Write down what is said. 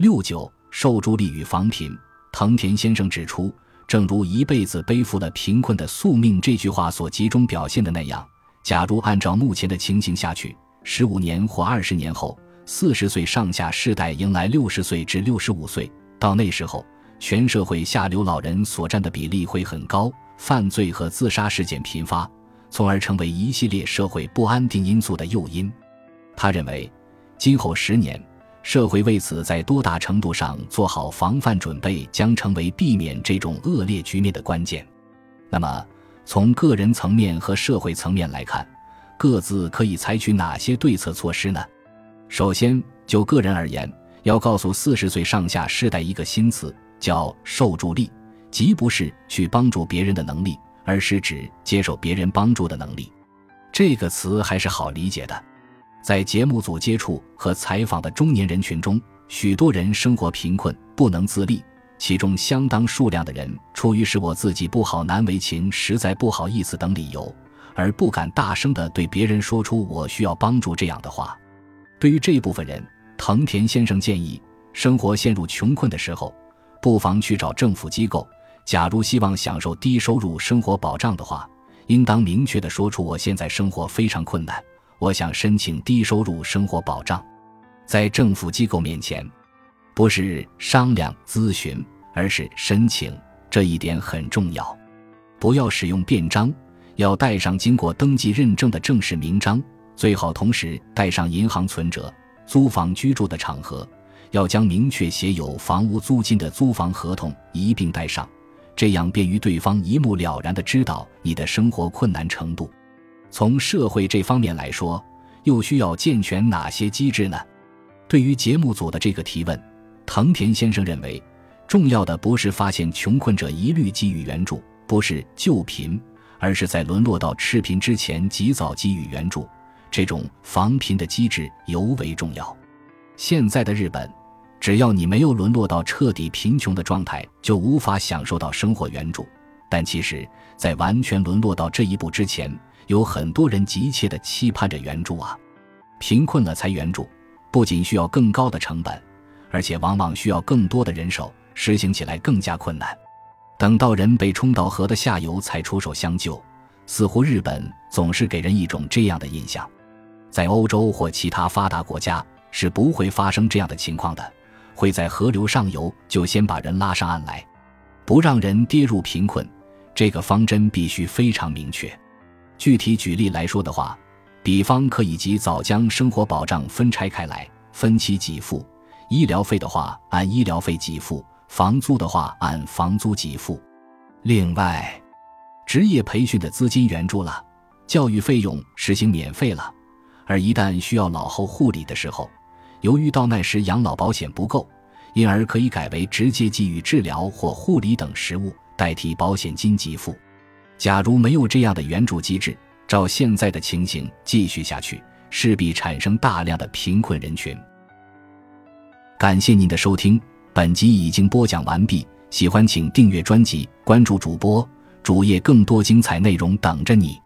六九受助力与防贫，藤田先生指出，正如一辈子背负了贫困的宿命这句话所集中表现的那样，假如按照目前的情形下去，十五年或二十年后，四十岁上下世代迎来六十岁至六十五岁，到那时候，全社会下流老人所占的比例会很高，犯罪和自杀事件频发，从而成为一系列社会不安定因素的诱因。他认为，今后十年。社会为此在多大程度上做好防范准备，将成为避免这种恶劣局面的关键。那么，从个人层面和社会层面来看，各自可以采取哪些对策措施呢？首先，就个人而言，要告诉四十岁上下世代一个新词，叫受助力，即不是去帮助别人的能力，而是指接受别人帮助的能力。这个词还是好理解的。在节目组接触和采访的中年人群中，许多人生活贫困，不能自立。其中相当数量的人出于是我自己不好、难为情、实在不好意思等理由，而不敢大声地对别人说出“我需要帮助”这样的话。对于这部分人，藤田先生建议，生活陷入穷困的时候，不妨去找政府机构。假如希望享受低收入生活保障的话，应当明确地说出：“我现在生活非常困难。”我想申请低收入生活保障，在政府机构面前，不是商量咨询，而是申请，这一点很重要。不要使用便章，要带上经过登记认证的正式名章，最好同时带上银行存折。租房居住的场合，要将明确写有房屋租金的租房合同一并带上，这样便于对方一目了然地知道你的生活困难程度。从社会这方面来说，又需要健全哪些机制呢？对于节目组的这个提问，藤田先生认为，重要的不是发现穷困者一律给予援助，不是救贫，而是在沦落到赤贫之前及早给予援助。这种防贫的机制尤为重要。现在的日本，只要你没有沦落到彻底贫穷的状态，就无法享受到生活援助。但其实，在完全沦落到这一步之前，有很多人急切地期盼着援助啊！贫困了才援助，不仅需要更高的成本，而且往往需要更多的人手，实行起来更加困难。等到人被冲到河的下游才出手相救，似乎日本总是给人一种这样的印象。在欧洲或其他发达国家是不会发生这样的情况的，会在河流上游就先把人拉上岸来，不让人跌入贫困。这个方针必须非常明确。具体举例来说的话，比方可以及早将生活保障分拆开来，分期给付；医疗费的话按医疗费给付，房租的话按房租给付。另外，职业培训的资金援助了，教育费用实行免费了。而一旦需要老后护理的时候，由于到那时养老保险不够，因而可以改为直接给予治疗或护理等实物代替保险金给付。假如没有这样的援助机制，照现在的情形继续下去，势必产生大量的贫困人群。感谢您的收听，本集已经播讲完毕。喜欢请订阅专辑，关注主播主页，更多精彩内容等着你。